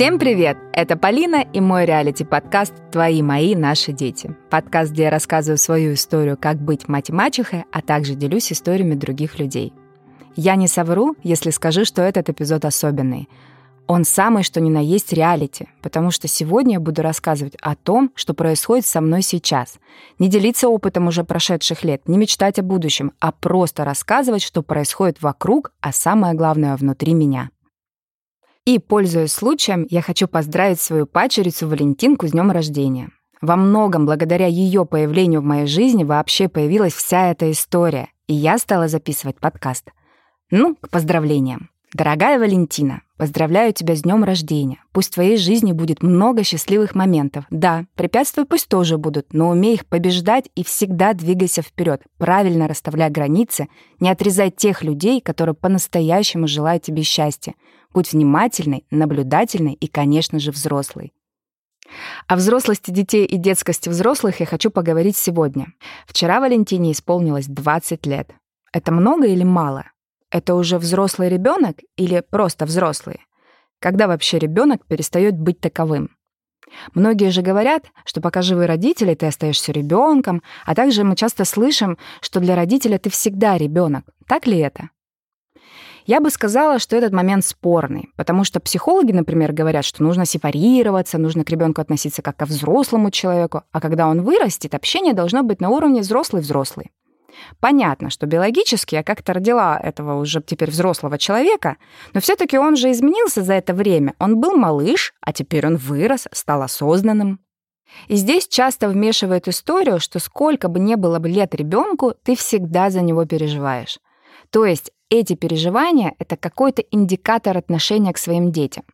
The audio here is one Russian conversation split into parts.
Всем привет! Это Полина и мой реалити-подкаст «Твои, мои, наши дети». Подкаст, где я рассказываю свою историю, как быть мать-мачехой, а также делюсь историями других людей. Я не совру, если скажу, что этот эпизод особенный. Он самый, что ни на есть реалити, потому что сегодня я буду рассказывать о том, что происходит со мной сейчас. Не делиться опытом уже прошедших лет, не мечтать о будущем, а просто рассказывать, что происходит вокруг, а самое главное, внутри меня. И, пользуясь случаем, я хочу поздравить свою пачерицу Валентинку с днем рождения. Во многом благодаря ее появлению в моей жизни вообще появилась вся эта история, и я стала записывать подкаст. Ну, к поздравлениям. Дорогая Валентина, поздравляю тебя с днем рождения. Пусть в твоей жизни будет много счастливых моментов. Да, препятствия пусть тоже будут, но умей их побеждать и всегда двигайся вперед, правильно расставляя границы, не отрезай тех людей, которые по-настоящему желают тебе счастья. Будь внимательной, наблюдательной и, конечно же, взрослой. О взрослости детей и детскости взрослых я хочу поговорить сегодня. Вчера Валентине исполнилось 20 лет. Это много или мало? Это уже взрослый ребенок или просто взрослый? Когда вообще ребенок перестает быть таковым? Многие же говорят, что пока живы родители, ты остаешься ребенком, а также мы часто слышим, что для родителя ты всегда ребенок. Так ли это? Я бы сказала, что этот момент спорный, потому что психологи, например, говорят, что нужно сепарироваться, нужно к ребенку относиться как ко взрослому человеку, а когда он вырастет, общение должно быть на уровне взрослый-взрослый. Понятно, что биологически я как-то родила этого уже теперь взрослого человека, но все-таки он же изменился за это время. Он был малыш, а теперь он вырос, стал осознанным. И здесь часто вмешивает историю, что сколько бы ни было бы лет ребенку, ты всегда за него переживаешь. То есть эти переживания — это какой-то индикатор отношения к своим детям.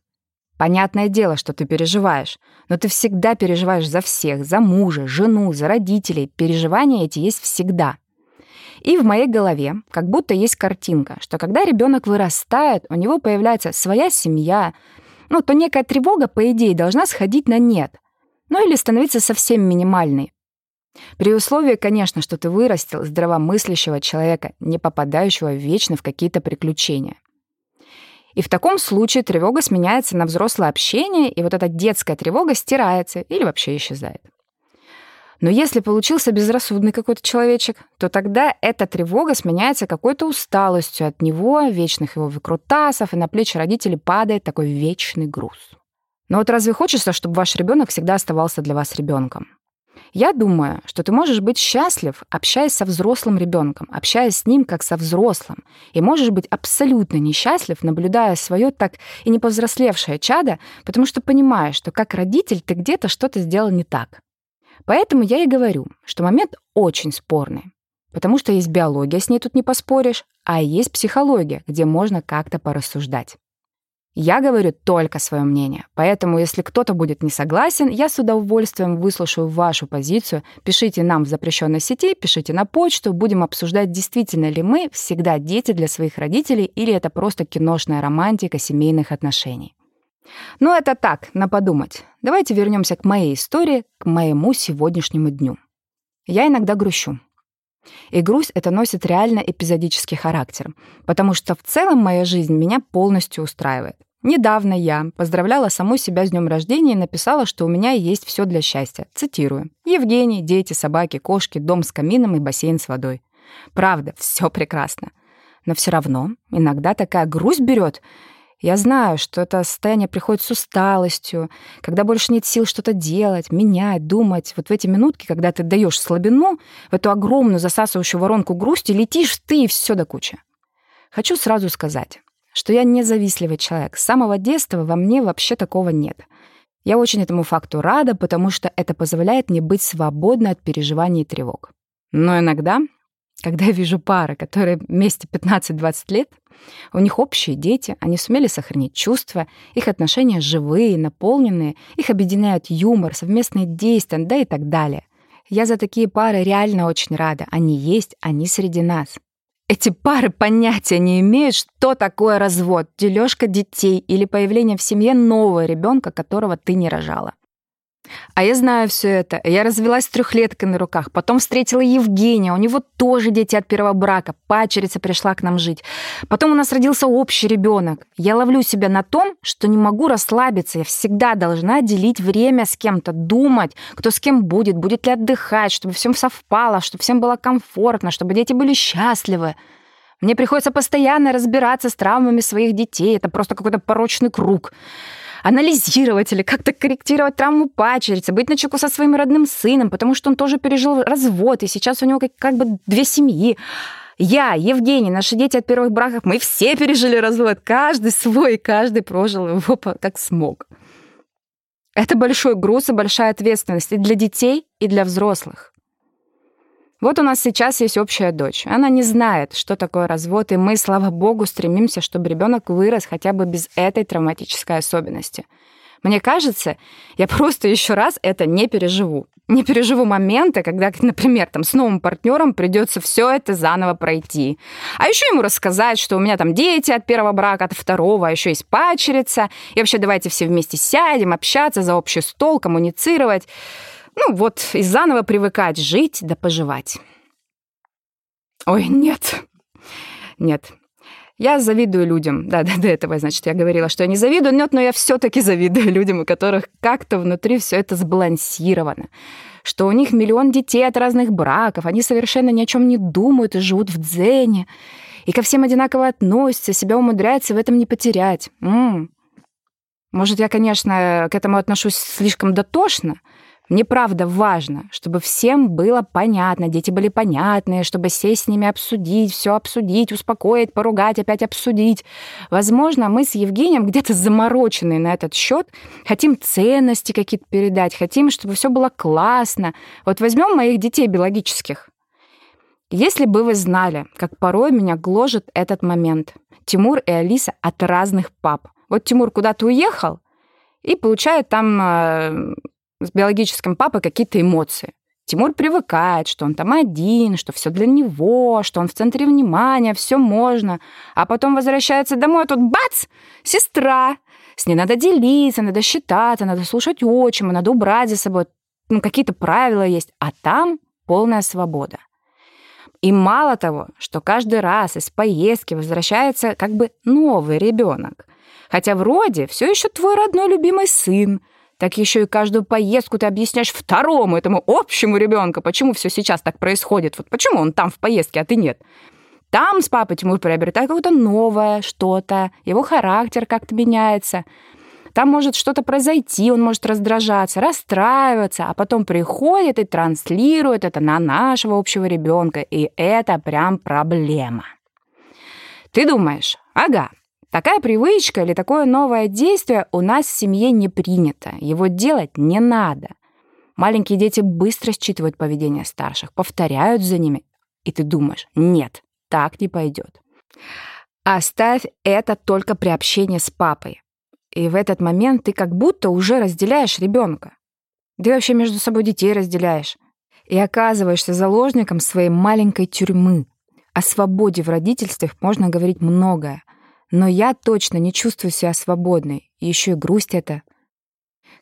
Понятное дело, что ты переживаешь, но ты всегда переживаешь за всех, за мужа, жену, за родителей. Переживания эти есть всегда. И в моей голове как будто есть картинка, что когда ребенок вырастает, у него появляется своя семья, ну, то некая тревога, по идее, должна сходить на нет. Ну или становиться совсем минимальной. При условии, конечно, что ты вырастил здравомыслящего человека, не попадающего вечно в какие-то приключения. И в таком случае тревога сменяется на взрослое общение, и вот эта детская тревога стирается или вообще исчезает. Но если получился безрассудный какой-то человечек, то тогда эта тревога сменяется какой-то усталостью от него, вечных его выкрутасов, и на плечи родителей падает такой вечный груз. Но вот разве хочется, чтобы ваш ребенок всегда оставался для вас ребенком? Я думаю, что ты можешь быть счастлив, общаясь со взрослым ребенком, общаясь с ним как со взрослым, и можешь быть абсолютно несчастлив, наблюдая свое так и не повзрослевшее чадо, потому что понимаешь, что как родитель ты где-то что-то сделал не так. Поэтому я и говорю, что момент очень спорный. Потому что есть биология, с ней тут не поспоришь, а есть психология, где можно как-то порассуждать. Я говорю только свое мнение, поэтому если кто-то будет не согласен, я с удовольствием выслушаю вашу позицию. Пишите нам в запрещенной сети, пишите на почту, будем обсуждать, действительно ли мы всегда дети для своих родителей или это просто киношная романтика семейных отношений. Ну, это так, на подумать. Давайте вернемся к моей истории, к моему сегодняшнему дню. Я иногда грущу. И грусть это носит реально эпизодический характер, потому что в целом моя жизнь меня полностью устраивает. Недавно я поздравляла саму себя с днем рождения и написала, что у меня есть все для счастья. Цитирую. Евгений, дети, собаки, кошки, дом с камином и бассейн с водой. Правда, все прекрасно. Но все равно иногда такая грусть берет, я знаю, что это состояние приходит с усталостью, когда больше нет сил что-то делать, менять, думать. Вот в эти минутки, когда ты даешь слабину, в эту огромную засасывающую воронку грусти, летишь ты и все до кучи. Хочу сразу сказать, что я независливый человек. С самого детства во мне вообще такого нет. Я очень этому факту рада, потому что это позволяет мне быть свободной от переживаний и тревог. Но иногда когда я вижу пары, которые вместе 15-20 лет, у них общие дети, они сумели сохранить чувства, их отношения живые, наполненные, их объединяют юмор, совместные действия, да и так далее. Я за такие пары реально очень рада. Они есть, они среди нас. Эти пары понятия не имеют, что такое развод, дележка детей или появление в семье нового ребенка, которого ты не рожала. А я знаю все это. Я развелась с трехлеткой на руках. Потом встретила Евгения. У него тоже дети от первого брака. Пачерица пришла к нам жить. Потом у нас родился общий ребенок. Я ловлю себя на том, что не могу расслабиться. Я всегда должна делить время с кем-то, думать, кто с кем будет, будет ли отдыхать, чтобы всем совпало, чтобы всем было комфортно, чтобы дети были счастливы. Мне приходится постоянно разбираться с травмами своих детей. Это просто какой-то порочный круг анализировать или как-то корректировать травму пачерицы, быть начеку со своим родным сыном, потому что он тоже пережил развод, и сейчас у него как, как бы две семьи. Я, Евгений, наши дети от первых браков, мы все пережили развод, каждый свой, каждый прожил его как смог. Это большой груз и большая ответственность и для детей, и для взрослых. Вот у нас сейчас есть общая дочь. Она не знает, что такое развод, и мы, слава богу, стремимся, чтобы ребенок вырос хотя бы без этой травматической особенности. Мне кажется, я просто еще раз это не переживу. Не переживу моменты, когда, например, там с новым партнером придется все это заново пройти. А еще ему рассказать, что у меня там дети от первого брака, от второго, а еще есть пачерица. И вообще давайте все вместе сядем, общаться за общий стол, коммуницировать. Ну вот, и заново привыкать жить да поживать. Ой, нет. Нет. Я завидую людям. Да, да, до этого, значит, я говорила, что я не завидую, нет, но я все-таки завидую людям, у которых как-то внутри все это сбалансировано. Что у них миллион детей от разных браков, они совершенно ни о чем не думают и живут в дзене. И ко всем одинаково относятся, себя умудряются в этом не потерять. М-м. Может, я, конечно, к этому отношусь слишком дотошно, мне правда важно, чтобы всем было понятно, дети были понятные, чтобы сесть с ними обсудить, все обсудить, успокоить, поругать, опять обсудить. Возможно, мы с Евгением где-то замороченные на этот счет, хотим ценности какие-то передать, хотим, чтобы все было классно. Вот возьмем моих детей биологических. Если бы вы знали, как порой меня гложет этот момент. Тимур и Алиса от разных пап. Вот Тимур куда-то уехал и получает там э, с биологическим папой какие-то эмоции. Тимур привыкает, что он там один, что все для него, что он в центре внимания, все можно. А потом возвращается домой, а тут бац! Сестра! С ней надо делиться, надо считаться, надо слушать отчима, надо убрать за собой. Ну, какие-то правила есть. А там полная свобода. И мало того, что каждый раз из поездки возвращается как бы новый ребенок. Хотя вроде все еще твой родной любимый сын, так еще и каждую поездку ты объясняешь второму, этому общему ребенку, почему все сейчас так происходит. Вот почему он там в поездке, а ты нет. Там с папой Тимур приобретает какое-то новое что-то, его характер как-то меняется. Там может что-то произойти, он может раздражаться, расстраиваться, а потом приходит и транслирует это на нашего общего ребенка, и это прям проблема. Ты думаешь, ага, Такая привычка или такое новое действие у нас в семье не принято. Его делать не надо. Маленькие дети быстро считывают поведение старших, повторяют за ними. И ты думаешь, нет, так не пойдет. Оставь это только при общении с папой. И в этот момент ты как будто уже разделяешь ребенка. Ты вообще между собой детей разделяешь. И оказываешься заложником своей маленькой тюрьмы. О свободе в родительстве можно говорить многое. Но я точно не чувствую себя свободной, еще и грусть это.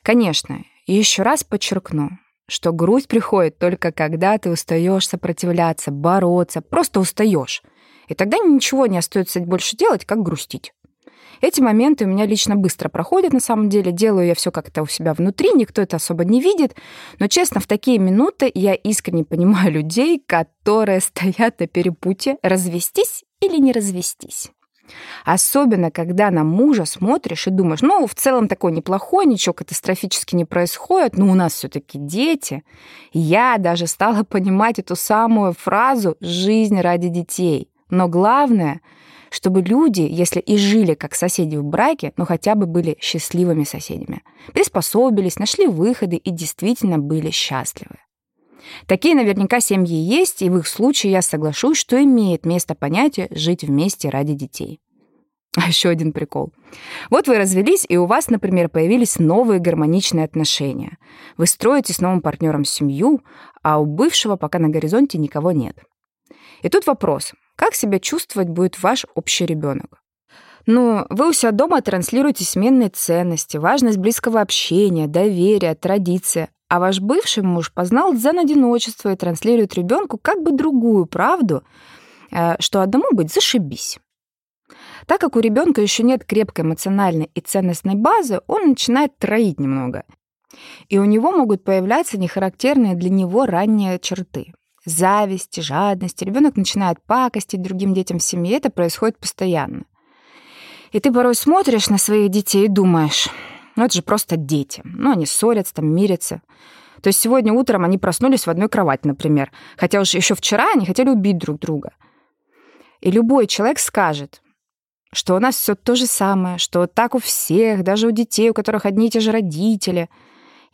Конечно, еще раз подчеркну, что грусть приходит только когда ты устаешь сопротивляться, бороться, просто устаешь. И тогда ничего не остается больше делать, как грустить. Эти моменты у меня лично быстро проходят, на самом деле. Делаю я все как-то у себя внутри, никто это особо не видит. Но, честно, в такие минуты я искренне понимаю людей, которые стоят на перепутье развестись или не развестись. Особенно, когда на мужа смотришь и думаешь, ну, в целом такой неплохой, ничего катастрофически не происходит, но у нас все таки дети. Я даже стала понимать эту самую фразу «жизнь ради детей». Но главное, чтобы люди, если и жили как соседи в браке, но хотя бы были счастливыми соседями. Приспособились, нашли выходы и действительно были счастливы. Такие наверняка семьи есть, и в их случае я соглашусь, что имеет место понятие «жить вместе ради детей». А еще один прикол. Вот вы развелись, и у вас, например, появились новые гармоничные отношения. Вы строите с новым партнером семью, а у бывшего пока на горизонте никого нет. И тут вопрос, как себя чувствовать будет ваш общий ребенок? Ну, вы у себя дома транслируете сменные ценности, важность близкого общения, доверия, традиции. А ваш бывший муж познал дзен-одиночество и транслирует ребенку как бы другую правду, э, что одному быть зашибись. Так как у ребенка еще нет крепкой эмоциональной и ценностной базы, он начинает троить немного. И у него могут появляться нехарактерные для него ранние черты. Зависть, жадность. Ребенок начинает пакостить другим детям в семье. Это происходит постоянно. И ты порой смотришь на своих детей и думаешь, ну это же просто дети. Ну они ссорятся, там мирятся. То есть сегодня утром они проснулись в одной кровати, например. Хотя уж еще вчера они хотели убить друг друга. И любой человек скажет, что у нас все то же самое, что так у всех, даже у детей, у которых одни и те же родители.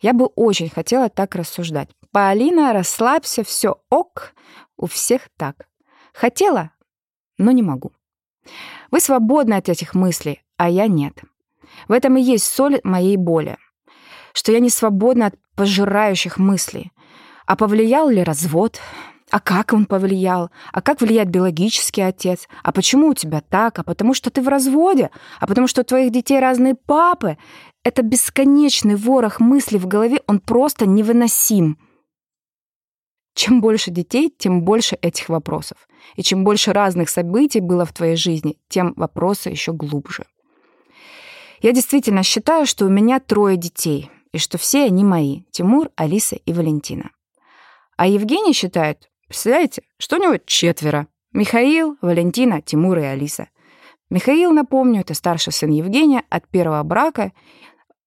Я бы очень хотела так рассуждать. Полина, расслабься, все ок, у всех так. Хотела, но не могу. Вы свободны от этих мыслей, а я нет. В этом и есть соль моей боли. Что я не свободна от пожирающих мыслей. А повлиял ли развод? А как он повлиял? А как влияет биологический отец? А почему у тебя так? А потому что ты в разводе? А потому что у твоих детей разные папы? Это бесконечный ворох мыслей в голове, он просто невыносим. Чем больше детей, тем больше этих вопросов. И чем больше разных событий было в твоей жизни, тем вопросы еще глубже. Я действительно считаю, что у меня трое детей, и что все они мои — Тимур, Алиса и Валентина. А Евгений считает, представляете, что у него четверо. Михаил, Валентина, Тимур и Алиса. Михаил, напомню, это старший сын Евгения от первого брака,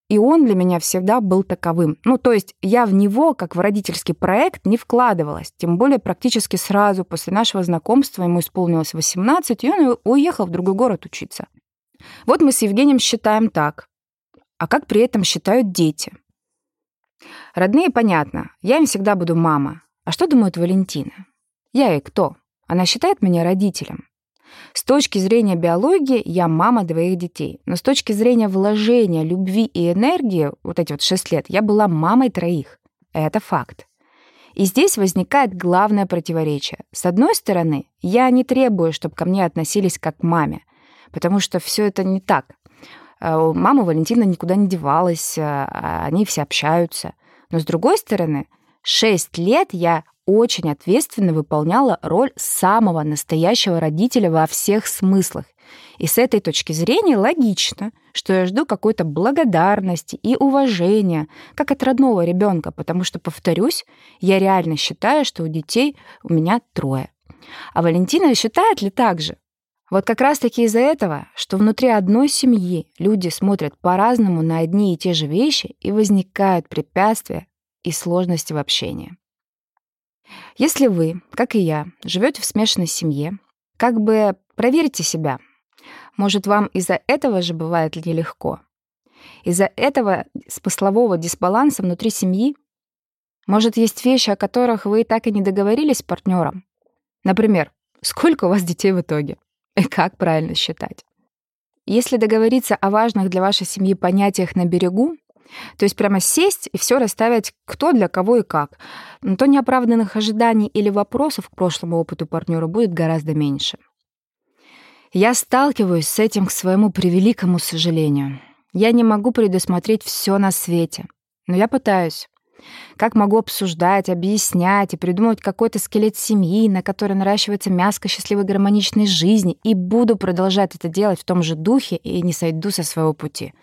и он для меня всегда был таковым. Ну, то есть я в него, как в родительский проект, не вкладывалась. Тем более практически сразу после нашего знакомства ему исполнилось 18, и он уехал в другой город учиться. Вот мы с Евгением считаем так. А как при этом считают дети? Родные, понятно. Я им всегда буду мама. А что думает Валентина? Я ей кто? Она считает меня родителем. С точки зрения биологии я мама двоих детей, но с точки зрения вложения любви и энергии, вот эти вот шесть лет, я была мамой троих. Это факт. И здесь возникает главное противоречие. С одной стороны, я не требую, чтобы ко мне относились как к маме, потому что все это не так. А мама Валентина никуда не девалась, а они все общаются. Но с другой стороны, шесть лет я очень ответственно выполняла роль самого настоящего родителя во всех смыслах. И с этой точки зрения логично, что я жду какой-то благодарности и уважения, как от родного ребенка, потому что, повторюсь, я реально считаю, что у детей у меня трое. А Валентина считает ли так же? Вот как раз-таки из-за этого, что внутри одной семьи люди смотрят по-разному на одни и те же вещи, и возникают препятствия и сложности в общении. Если вы, как и я, живете в смешанной семье, как бы проверьте себя. Может, вам из-за этого же бывает нелегко? Из-за этого смыслового дисбаланса внутри семьи? Может, есть вещи, о которых вы так и не договорились с партнером? Например, сколько у вас детей в итоге? Как правильно считать? Если договориться о важных для вашей семьи понятиях на берегу, то есть прямо сесть и все расставить кто для кого и как. То неоправданных ожиданий или вопросов к прошлому опыту партнера будет гораздо меньше. Я сталкиваюсь с этим к своему превеликому сожалению. Я не могу предусмотреть все на свете, но я пытаюсь. Как могу обсуждать, объяснять и придумывать какой-то скелет семьи, на который наращивается мяско счастливой гармоничной жизни, и буду продолжать это делать в том же духе и не сойду со своего пути.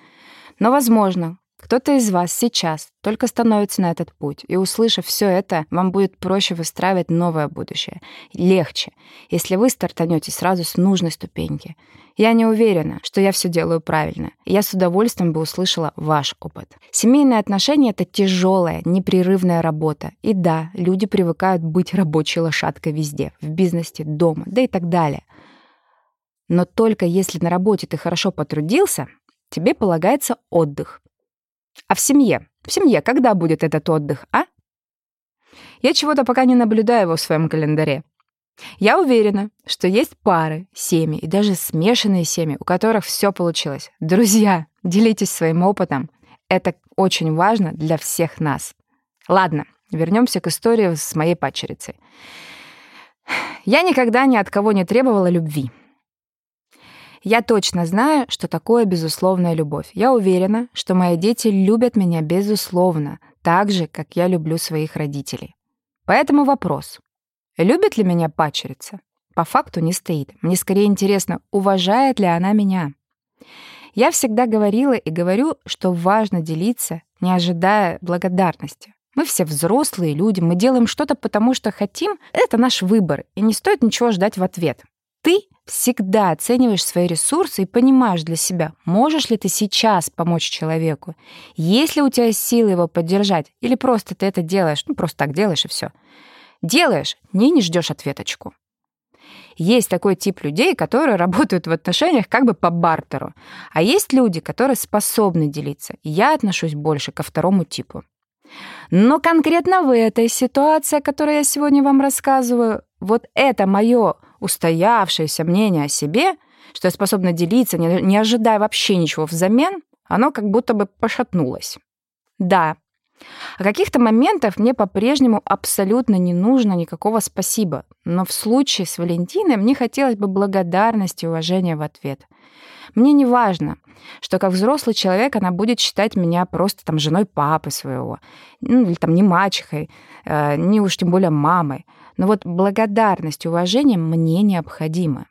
Но, возможно, кто-то из вас сейчас только становится на этот путь, и, услышав все это, вам будет проще выстраивать новое будущее. Легче, если вы стартанете сразу с нужной ступеньки. Я не уверена, что я все делаю правильно, и я с удовольствием бы услышала ваш опыт. Семейные отношения — это тяжелая, непрерывная работа. И да, люди привыкают быть рабочей лошадкой везде, в бизнесе, дома, да и так далее. Но только если на работе ты хорошо потрудился, тебе полагается отдых. А в семье? В семье когда будет этот отдых, а? Я чего-то пока не наблюдаю его в своем календаре. Я уверена, что есть пары, семьи и даже смешанные семьи, у которых все получилось. Друзья, делитесь своим опытом. Это очень важно для всех нас. Ладно, вернемся к истории с моей падчерицей. Я никогда ни от кого не требовала любви. Я точно знаю, что такое безусловная любовь. Я уверена, что мои дети любят меня безусловно, так же, как я люблю своих родителей. Поэтому вопрос. Любит ли меня пачерица? По факту не стоит. Мне скорее интересно, уважает ли она меня. Я всегда говорила и говорю, что важно делиться, не ожидая благодарности. Мы все взрослые люди, мы делаем что-то потому, что хотим. Это наш выбор, и не стоит ничего ждать в ответ. Ты всегда оцениваешь свои ресурсы и понимаешь для себя, можешь ли ты сейчас помочь человеку, есть ли у тебя силы его поддержать, или просто ты это делаешь, ну просто так делаешь и все. Делаешь, не не ждешь ответочку. Есть такой тип людей, которые работают в отношениях как бы по бартеру. А есть люди, которые способны делиться. Я отношусь больше ко второму типу. Но конкретно в этой ситуации, о которой я сегодня вам рассказываю, вот это мое устоявшееся мнение о себе, что я способна делиться, не, не ожидая вообще ничего взамен, оно как будто бы пошатнулось. Да, о каких-то моментах мне по-прежнему абсолютно не нужно никакого спасибо, но в случае с Валентиной мне хотелось бы благодарности и уважения в ответ. Мне не важно, что как взрослый человек она будет считать меня просто там женой папы своего, ну, или там не мачехой, э, не уж тем более мамой. Но вот благодарность уважение мне необходимо.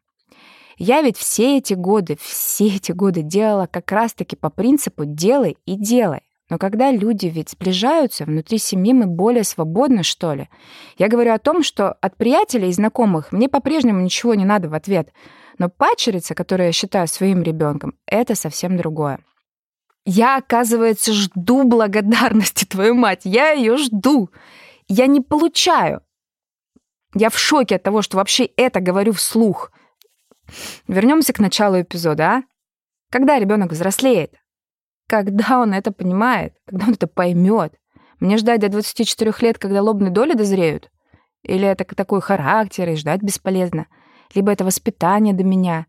Я ведь все эти годы, все эти годы делала как раз-таки по принципу «делай и делай». Но когда люди ведь сближаются, внутри семьи мы более свободны, что ли. Я говорю о том, что от приятелей и знакомых мне по-прежнему ничего не надо в ответ. Но пачерица, которую я считаю своим ребенком, это совсем другое. Я, оказывается, жду благодарности, твою мать. Я ее жду. Я не получаю. Я в шоке от того, что вообще это говорю вслух. Вернемся к началу эпизода, а? Когда ребенок взрослеет? Когда он это понимает? Когда он это поймет? Мне ждать до 24 лет, когда лобные доли дозреют? Или это такой характер, и ждать бесполезно? Либо это воспитание до меня?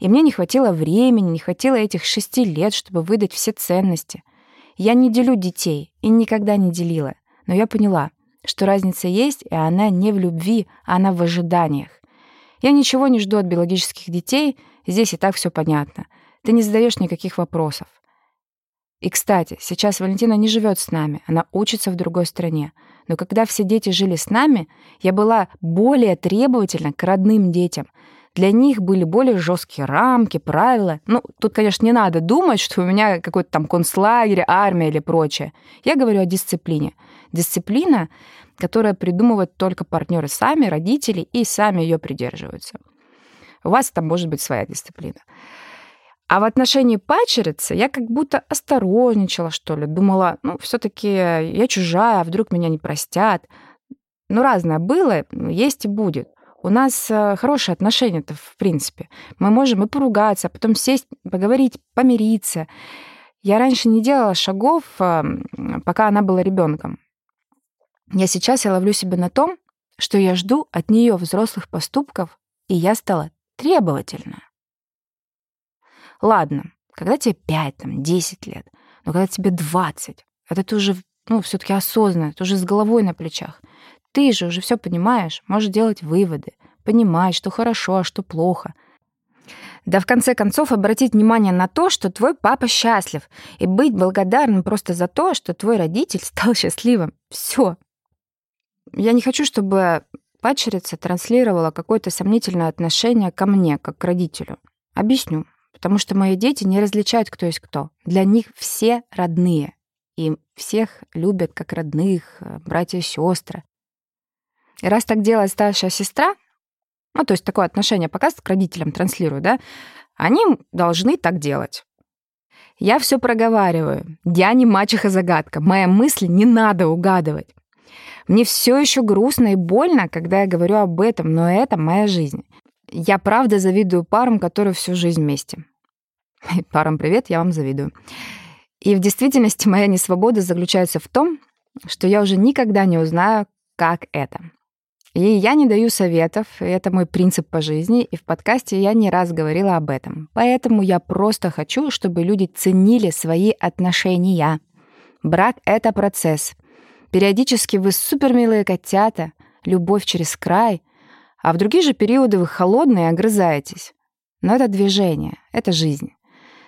И мне не хватило времени, не хватило этих шести лет, чтобы выдать все ценности. Я не делю детей и никогда не делила. Но я поняла, что разница есть, и она не в любви, она в ожиданиях. Я ничего не жду от биологических детей, здесь и так все понятно. Ты не задаешь никаких вопросов. И, кстати, сейчас Валентина не живет с нами, она учится в другой стране. Но когда все дети жили с нами, я была более требовательна к родным детям. Для них были более жесткие рамки, правила. Ну, тут, конечно, не надо думать, что у меня какой-то там концлагерь, армия или прочее. Я говорю о дисциплине. Дисциплина, которая придумывают только партнеры сами, родители, и сами ее придерживаются. У вас там может быть своя дисциплина. А в отношении пачерицы я как будто осторожничала, что ли. Думала, ну, все таки я чужая, а вдруг меня не простят. Ну, разное было, есть и будет. У нас э, хорошие отношения-то, в принципе. Мы можем и поругаться, а потом сесть, поговорить, помириться. Я раньше не делала шагов, э, пока она была ребенком. Я сейчас я ловлю себя на том, что я жду от нее взрослых поступков, и я стала требовательна. Ладно, когда тебе 5, там, 10 лет, но когда тебе 20, это ты уже, ну, все таки осознанно, ты уже с головой на плечах. Ты же уже все понимаешь, можешь делать выводы, понимать, что хорошо, а что плохо. Да в конце концов обратить внимание на то, что твой папа счастлив, и быть благодарным просто за то, что твой родитель стал счастливым. Все. Я не хочу, чтобы пачерица транслировала какое-то сомнительное отношение ко мне, как к родителю. Объясню потому что мои дети не различают, кто есть кто. Для них все родные, и всех любят как родных, э, братья и сестры. Раз так делает старшая сестра, ну, то есть такое отношение показывает к родителям, транслирую, да, они должны так делать. Я все проговариваю. Я не мачеха-загадка. Мои мысли не надо угадывать. Мне все еще грустно и больно, когда я говорю об этом, но это моя жизнь. Я правда завидую парам, которые всю жизнь вместе. Парам привет, я вам завидую. И в действительности моя несвобода заключается в том, что я уже никогда не узнаю, как это. И я не даю советов, это мой принцип по жизни, и в подкасте я не раз говорила об этом. Поэтому я просто хочу, чтобы люди ценили свои отношения. Брак — это процесс. Периодически вы супермилые котята, любовь через край, а в другие же периоды вы холодные и огрызаетесь. Но это движение, это жизнь.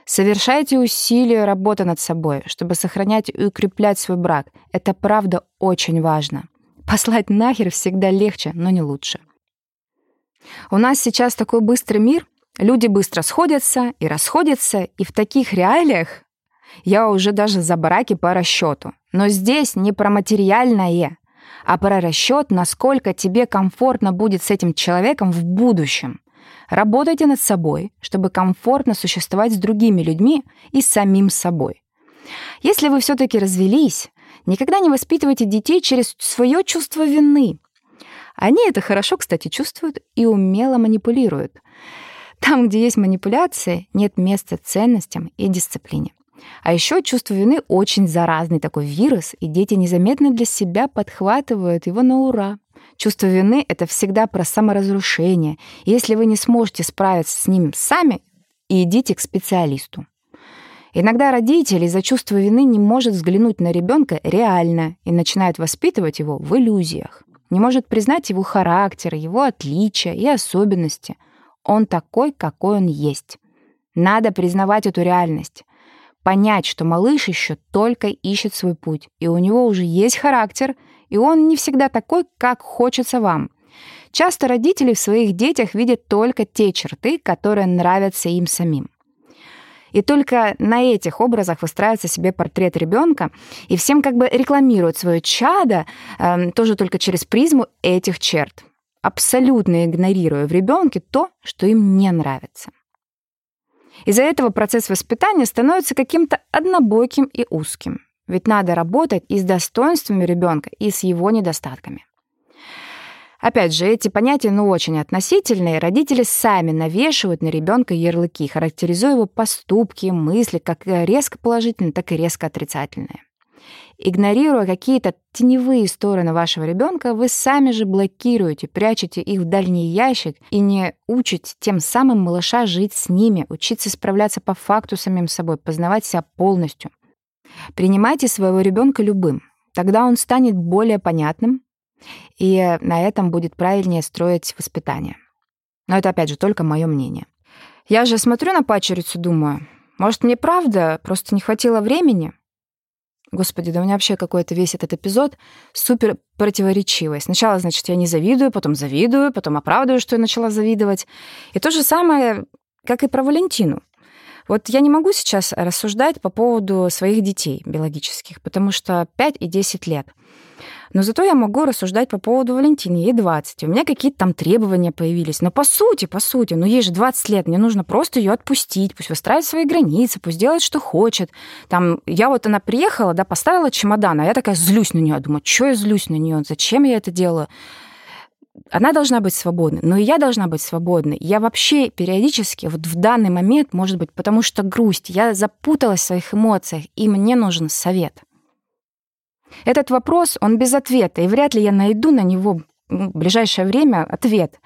Совершайте усилия работы над собой, чтобы сохранять и укреплять свой брак. Это правда очень важно. Послать нахер всегда легче, но не лучше. У нас сейчас такой быстрый мир, люди быстро сходятся и расходятся, и в таких реалиях я уже даже за браки по расчету. Но здесь не про материальное, а про расчет, насколько тебе комфортно будет с этим человеком в будущем. Работайте над собой, чтобы комфортно существовать с другими людьми и самим собой. Если вы все-таки развелись, никогда не воспитывайте детей через свое чувство вины. Они это хорошо, кстати, чувствуют и умело манипулируют. Там, где есть манипуляции, нет места ценностям и дисциплине. А еще чувство вины очень заразный такой вирус, и дети незаметно для себя подхватывают его на ура. Чувство вины — это всегда про саморазрушение. если вы не сможете справиться с ним сами, идите к специалисту. Иногда родители из-за чувства вины не может взглянуть на ребенка реально и начинают воспитывать его в иллюзиях. Не может признать его характер, его отличия и особенности. Он такой, какой он есть. Надо признавать эту реальность понять, что малыш еще только ищет свой путь, и у него уже есть характер, и он не всегда такой, как хочется вам. Часто родители в своих детях видят только те черты, которые нравятся им самим. И только на этих образах выстраивается себе портрет ребенка, и всем как бы рекламируют свое чадо э, тоже только через призму этих черт, абсолютно игнорируя в ребенке то, что им не нравится. Из-за этого процесс воспитания становится каким-то однобоким и узким. Ведь надо работать и с достоинствами ребенка, и с его недостатками. Опять же, эти понятия, ну, очень относительные. Родители сами навешивают на ребенка ярлыки, характеризуя его поступки, мысли, как резко положительные, так и резко отрицательные. Игнорируя какие-то теневые стороны вашего ребенка, вы сами же блокируете, прячете их в дальний ящик и не учите тем самым малыша жить с ними, учиться справляться по факту самим собой, познавать себя полностью. Принимайте своего ребенка любым. Тогда он станет более понятным, и на этом будет правильнее строить воспитание. Но это, опять же, только мое мнение. Я же смотрю на пачерицу, думаю, может, мне правда просто не хватило времени? Господи, да у меня вообще какой-то весь этот эпизод супер противоречивый. Сначала, значит, я не завидую, потом завидую, потом оправдываю, что я начала завидовать. И то же самое, как и про Валентину. Вот я не могу сейчас рассуждать по поводу своих детей биологических, потому что 5 и 10 лет. Но зато я могу рассуждать по поводу Валентины, ей 20. У меня какие-то там требования появились. Но по сути, по сути, ну ей же 20 лет, мне нужно просто ее отпустить, пусть выстраивает свои границы, пусть делает, что хочет. Там, я вот она приехала, да, поставила чемодан, а я такая злюсь на нее, думаю, что я злюсь на нее, зачем я это делаю? она должна быть свободной, но и я должна быть свободной. Я вообще периодически, вот в данный момент, может быть, потому что грусть, я запуталась в своих эмоциях, и мне нужен совет. Этот вопрос, он без ответа, и вряд ли я найду на него в ближайшее время ответ.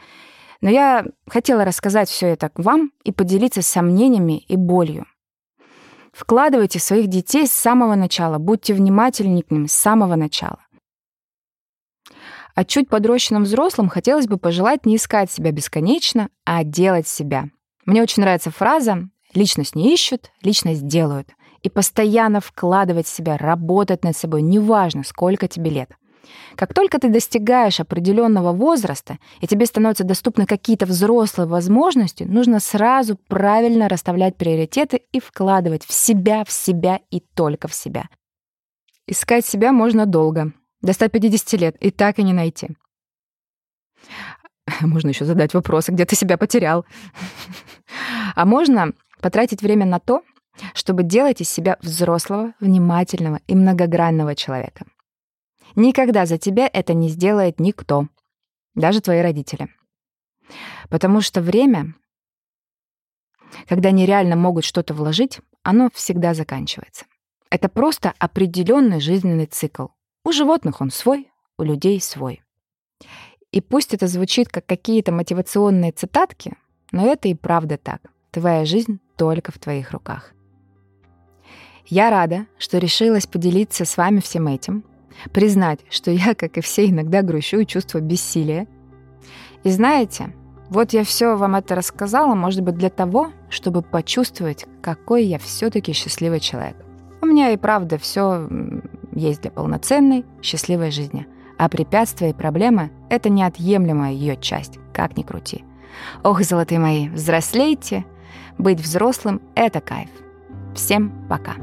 Но я хотела рассказать все это вам и поделиться сомнениями и болью. Вкладывайте своих детей с самого начала, будьте внимательны к ним с самого начала. А чуть подрощенным взрослым хотелось бы пожелать не искать себя бесконечно, а делать себя. Мне очень нравится фраза «личность не ищут, личность делают» и постоянно вкладывать в себя, работать над собой, неважно, сколько тебе лет. Как только ты достигаешь определенного возраста, и тебе становятся доступны какие-то взрослые возможности, нужно сразу правильно расставлять приоритеты и вкладывать в себя, в себя и только в себя. Искать себя можно долго, до 150 лет, и так и не найти. Можно еще задать вопросы, где ты себя потерял. А можно потратить время на то, чтобы делать из себя взрослого, внимательного и многогранного человека. Никогда за тебя это не сделает никто, даже твои родители. Потому что время, когда они реально могут что-то вложить, оно всегда заканчивается. Это просто определенный жизненный цикл. У животных он свой, у людей свой. И пусть это звучит как какие-то мотивационные цитатки, но это и правда так. Твоя жизнь только в твоих руках. Я рада, что решилась поделиться с вами всем этим, признать, что я, как и все, иногда грущу и чувствую бессилие. И знаете, Вот я все вам это рассказала, может быть, для того, чтобы почувствовать, какой я все-таки счастливый человек. У меня и правда все есть для полноценной, счастливой жизни. А препятствия и проблемы — это неотъемлемая ее часть, как ни крути. Ох, золотые мои, взрослейте! Быть взрослым — это кайф. Всем пока!